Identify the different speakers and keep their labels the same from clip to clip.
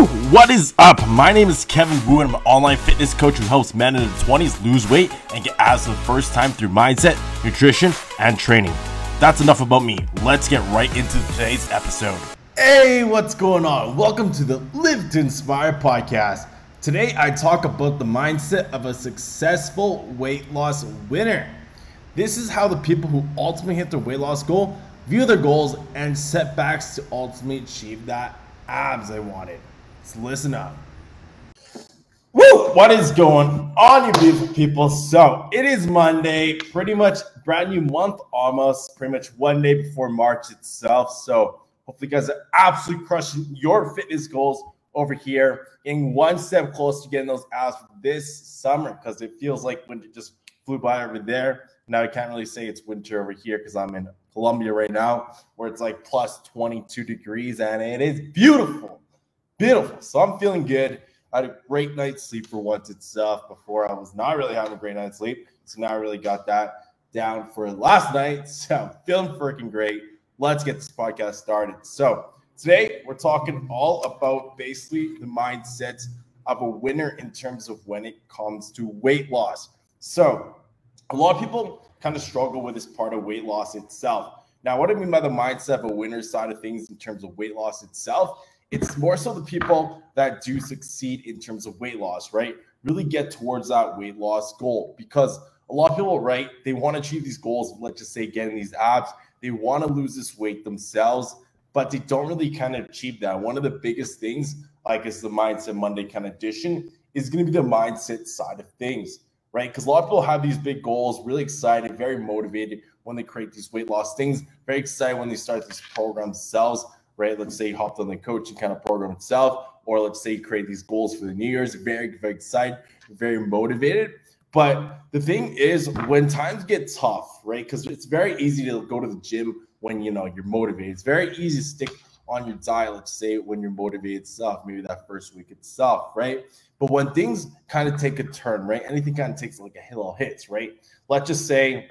Speaker 1: What is up? My name is Kevin Wu, and I'm an online fitness coach who helps men in their 20s lose weight and get abs for the first time through mindset, nutrition, and training. That's enough about me. Let's get right into today's episode. Hey, what's going on? Welcome to the Live to Inspire podcast. Today, I talk about the mindset of a successful weight loss winner. This is how the people who ultimately hit their weight loss goal view their goals and setbacks to ultimately achieve that abs they wanted. So listen up. Woo! What is going on, you beautiful people? So it is Monday, pretty much brand new month almost, pretty much one day before March itself. So hopefully, you guys are absolutely crushing your fitness goals over here, getting one step closer to getting those abs this summer because it feels like winter just flew by over there. Now I can't really say it's winter over here because I'm in Colombia right now, where it's like plus 22 degrees and it is beautiful. Beautiful. So I'm feeling good. I had a great night's sleep for once itself before I was not really having a great night's sleep. So now I really got that down for last night. So I'm feeling freaking great. Let's get this podcast started. So today we're talking all about basically the mindset of a winner in terms of when it comes to weight loss. So a lot of people kind of struggle with this part of weight loss itself. Now, what I mean by the mindset of a winner side of things in terms of weight loss itself, it's more so the people that do succeed in terms of weight loss, right? Really get towards that weight loss goal because a lot of people, right, they want to achieve these goals, let's just say getting these abs, they want to lose this weight themselves, but they don't really kind of achieve that. One of the biggest things, like is the Mindset Monday kind of edition, is going to be the mindset side of things right? Because a lot of people have these big goals, really excited, very motivated when they create these weight loss things, very excited when they start these programs themselves, right? Let's say hopped on the coaching kind of program itself, or let's say create these goals for the New Year's, very, very excited, very motivated. But the thing is, when times get tough, right? Because it's very easy to go to the gym when you know you're motivated. It's very easy to stick on your diet, let's say when you're motivated itself, maybe that first week itself, right? But when things kind of take a turn, right? Anything kind of takes like a little hits, right? Let's just say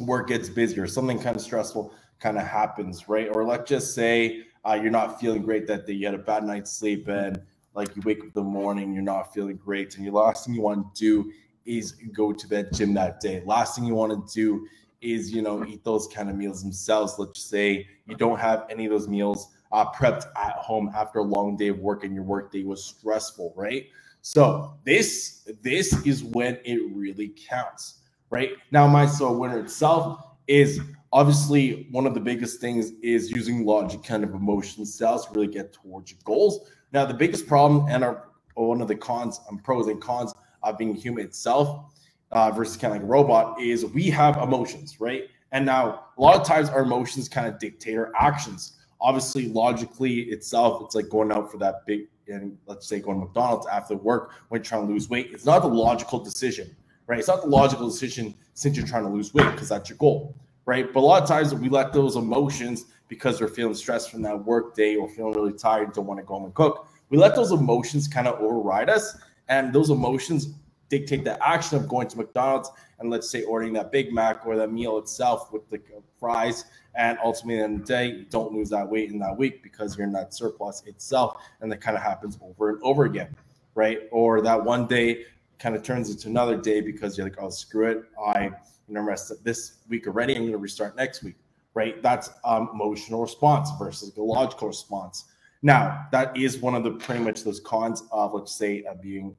Speaker 1: work gets busy or something kind of stressful kind of happens, right? Or let's just say uh, you're not feeling great that day, you had a bad night's sleep, and like you wake up in the morning, you're not feeling great, and the last thing you want to do is go to that gym that day. Last thing you want to do is you know eat those kind of meals themselves. Let's say you don't have any of those meals uh, prepped at home after a long day of work and your work day was stressful, right? So this this is when it really counts, right? Now, my so winner itself is obviously one of the biggest things is using logic, kind of emotion styles to really get towards your goals. Now, the biggest problem and our one of the cons, and pros and cons of being human itself uh, versus kind of like a robot is we have emotions, right? And now a lot of times our emotions kind of dictate our actions. Obviously, logically itself, it's like going out for that big and let's say going to McDonald's after work when you're trying to lose weight, it's not the logical decision, right? It's not the logical decision since you're trying to lose weight because that's your goal, right? But a lot of times we let those emotions because we're feeling stressed from that work day or feeling really tired, don't want to go home and cook. We let those emotions kind of override us, and those emotions dictate the action of going to McDonald's and let's say ordering that Big Mac or that meal itself with the fries and ultimately, in the, the day, don't lose that weight in that week because you're in that surplus itself. And that kind of happens over and over again, right? Or that one day kind of turns into another day because you're like, oh, screw it. I you know rest this week already. I'm going to restart next week, right? That's um, emotional response versus the logical response. Now, that is one of the pretty much those cons of, let's say, uh, being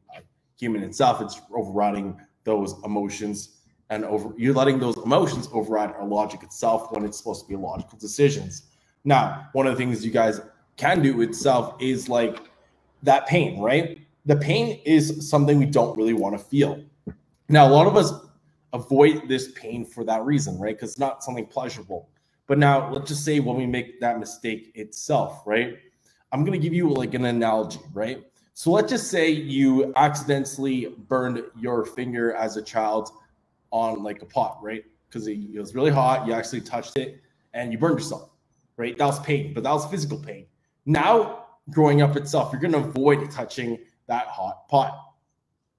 Speaker 1: human itself. It's overriding those emotions and over you're letting those emotions override our logic itself when it's supposed to be logical decisions. Now, one of the things you guys can do itself is like that pain, right? The pain is something we don't really want to feel. Now, a lot of us avoid this pain for that reason, right? Because it's not something pleasurable. But now, let's just say when we make that mistake itself, right? I'm going to give you like an analogy, right? So let's just say you accidentally burned your finger as a child on like a pot, right? Because it, it was really hot. You actually touched it and you burned yourself, right? That was pain, but that was physical pain. Now, growing up itself, you're going to avoid touching that hot pot,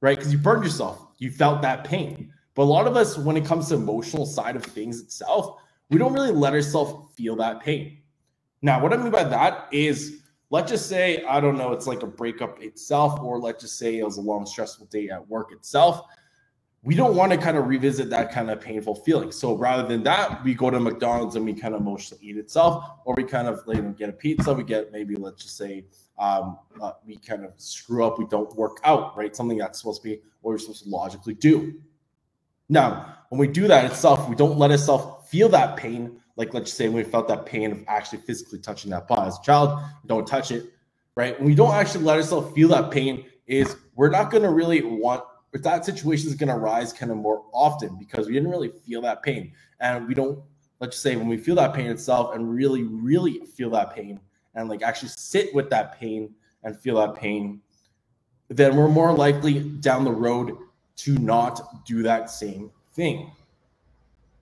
Speaker 1: right? Because you burned yourself. You felt that pain. But a lot of us, when it comes to emotional side of things itself, we don't really let ourselves feel that pain. Now, what I mean by that is let's just say, I don't know, it's like a breakup itself, or let's just say it was a long, stressful day at work itself. We don't want to kind of revisit that kind of painful feeling. So rather than that, we go to McDonald's and we kind of emotionally eat itself, or we kind of like, get a pizza. We get maybe, let's just say, um, uh, we kind of screw up. We don't work out, right? Something that's supposed to be what we're supposed to logically do. Now, when we do that itself, we don't let ourselves feel that pain like let's just say we felt that pain of actually physically touching that pot as a child, don't touch it, right? When we don't actually let ourselves feel that pain, is we're not going to really want if that situation is going to rise kind of more often because we didn't really feel that pain, and we don't. Let's just say when we feel that pain itself and really, really feel that pain and like actually sit with that pain and feel that pain, then we're more likely down the road to not do that same thing.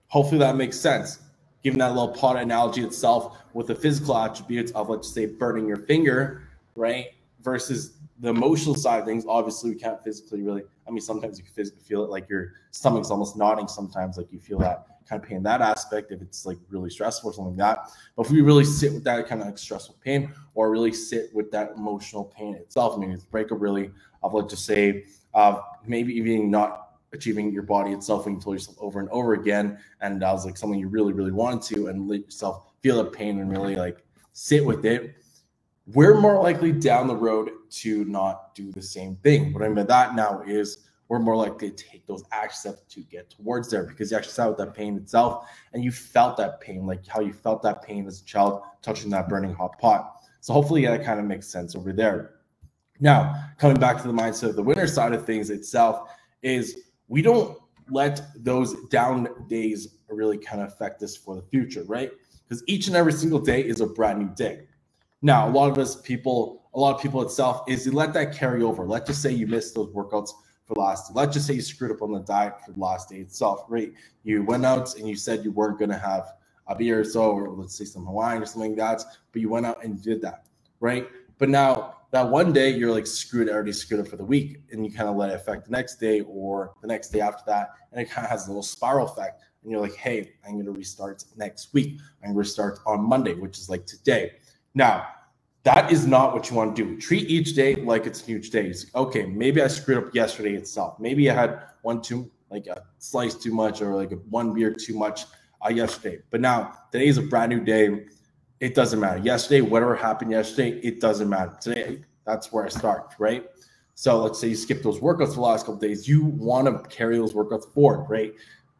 Speaker 1: Hopefully that makes sense given that little pot analogy itself with the physical attributes of let's say burning your finger, right? Versus the emotional side of things, obviously we can't physically really. I mean, sometimes you feel it, like your stomach's almost nodding. Sometimes, like you feel that kind of pain. That aspect, if it's like really stressful or something like that. But if we really sit with that kind of like stressful pain, or really sit with that emotional pain itself, I mean, it's breakup really of let's just say, maybe even not achieving your body itself when you told yourself over and over again and that was like something you really really wanted to and let yourself feel the pain and really like sit with it we're more likely down the road to not do the same thing what i mean by that now is we're more likely to take those action steps to get towards there because you actually sat with that pain itself and you felt that pain like how you felt that pain as a child touching that burning hot pot so hopefully that kind of makes sense over there now coming back to the mindset of the winner side of things itself is we don't let those down days really kind of affect us for the future, right? Because each and every single day is a brand new day. Now, a lot of us people, a lot of people itself is you let that carry over. Let's just say you missed those workouts for the last. Let's just say you screwed up on the diet for the last day itself, right? You went out and you said you weren't going to have a beer or so, or let's say some wine or something like that, but you went out and did that, right? But now that one day you're like screwed, already screwed up for the week, and you kind of let it affect the next day or the next day after that, and it kind of has a little spiral effect. And you're like, hey, I'm going to restart next week. I'm going to restart on Monday, which is like today. Now, that is not what you want to do. Treat each day like it's huge day. Okay, maybe I screwed up yesterday itself. Maybe I had one too, like a slice too much, or like one beer too much uh, yesterday. But now today is a brand new day it doesn't matter. Yesterday, whatever happened yesterday, it doesn't matter. Today, that's where I start, right? So let's say you skip those workouts for the last couple days. You want to carry those workouts forward, right?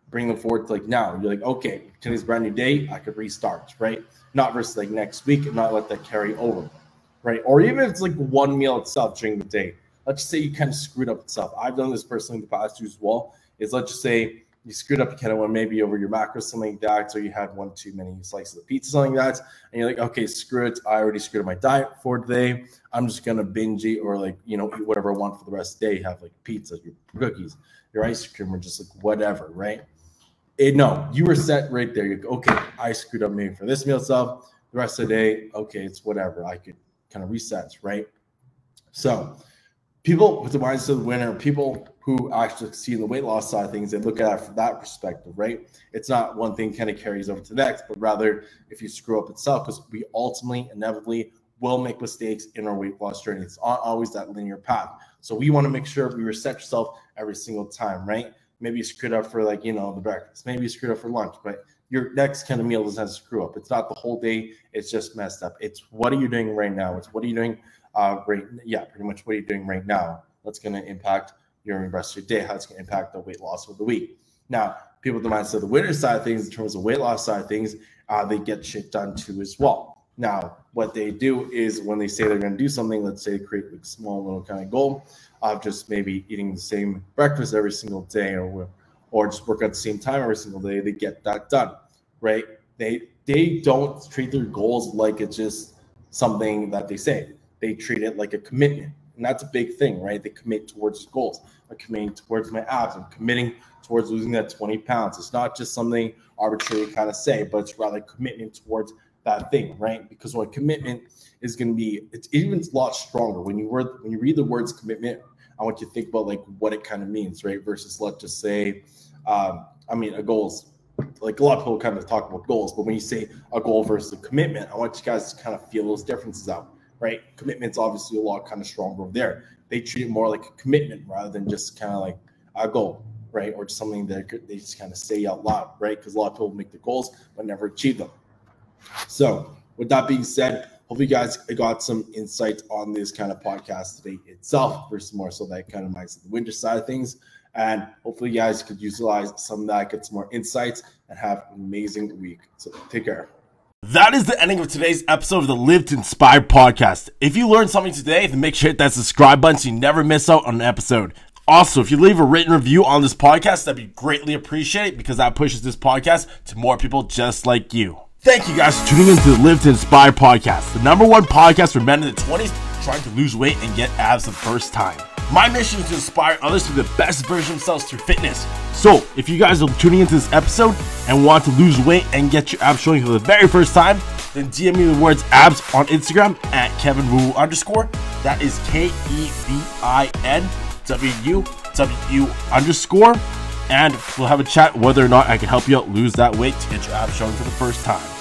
Speaker 1: Bring them forward to like now. You're like, okay, today's brand new day. I could restart, right? Not versus like next week and not let that carry over, right? Or even if it's like one meal itself during the day. Let's just say you kind of screwed up itself. I've done this personally in the past as well. Is let's just say you screwed up, you kind of went maybe over your macros, something like that. So you had one too many slices of pizza, something like that. And you're like, okay, screw it. I already screwed up my diet for today. I'm just gonna binge eat or like, you know, eat whatever I want for the rest of the day. Have like pizza, your cookies, your ice cream, or just like whatever, right? It, no, you were set right there. You go, okay, I screwed up maybe for this meal stuff. The rest of the day, okay, it's whatever. I could kind of reset, right? So people with the mindset of the winner, people who actually see the weight loss side of things they look at it from that perspective, right? It's not one thing kind of carries over to the next, but rather if you screw up itself, because we ultimately, inevitably will make mistakes in our weight loss journey. It's not always that linear path. So we want to make sure we reset yourself every single time, right? Maybe you screwed up for like, you know, the breakfast. Maybe you screwed up for lunch, but your next kind of meal doesn't screw up. It's not the whole day. It's just messed up. It's what are you doing right now? It's what are you doing uh, right? Yeah, pretty much what are you doing right now? That's going to impact your rest of your day, how it's going to impact the weight loss of the week. Now, people with the mindset of the winner side of things, in terms of weight loss side of things, uh, they get shit done too as well. Now, what they do is when they say they're going to do something, let's say create a small little kind of goal of just maybe eating the same breakfast every single day or or just work at the same time every single day, they get that done, right? They they don't treat their goals like it's just something that they say. They treat it like a commitment. And that's a big thing, right? They commit towards goals. I'm committing towards my abs. I'm committing towards losing that 20 pounds. It's not just something arbitrary kind of say, but it's rather commitment towards that thing, right? Because what commitment is going to be, it's even a lot stronger when you word when you read the words commitment. I want you to think about like what it kind of means, right? Versus let's just say, um, I mean, a goals. Like a lot of people kind of talk about goals, but when you say a goal versus a commitment, I want you guys to kind of feel those differences out right? Commitment's obviously a lot kind of stronger over there. They treat it more like a commitment rather than just kind of like a goal, right? Or something that they just kind of say out loud, right? Because a lot of people make their goals but never achieve them. So, with that being said, hope you guys got some insight on this kind of podcast today itself versus more so that kind of mindset the winter side of things. And hopefully, you guys could utilize some of that, get some more insights, and have an amazing week. So, take care. That is the ending of today's episode of the Live to Inspire podcast. If you learned something today, then make sure hit that subscribe button so you never miss out on an episode. Also, if you leave a written review on this podcast, that'd be greatly appreciated because that pushes this podcast to more people just like you. Thank you guys for tuning in to the Live to Inspire podcast, the number one podcast for men in the 20s trying to lose weight and get abs the first time. My mission is to inspire others to be the best version of themselves through fitness. So, if you guys are tuning into this episode and want to lose weight and get your abs showing for the very first time, then DM me the words abs on Instagram at Kevin Wu underscore. That is K E V I N W W underscore and we'll have a chat whether or not I can help you out lose that weight to get your abs showing for the first time.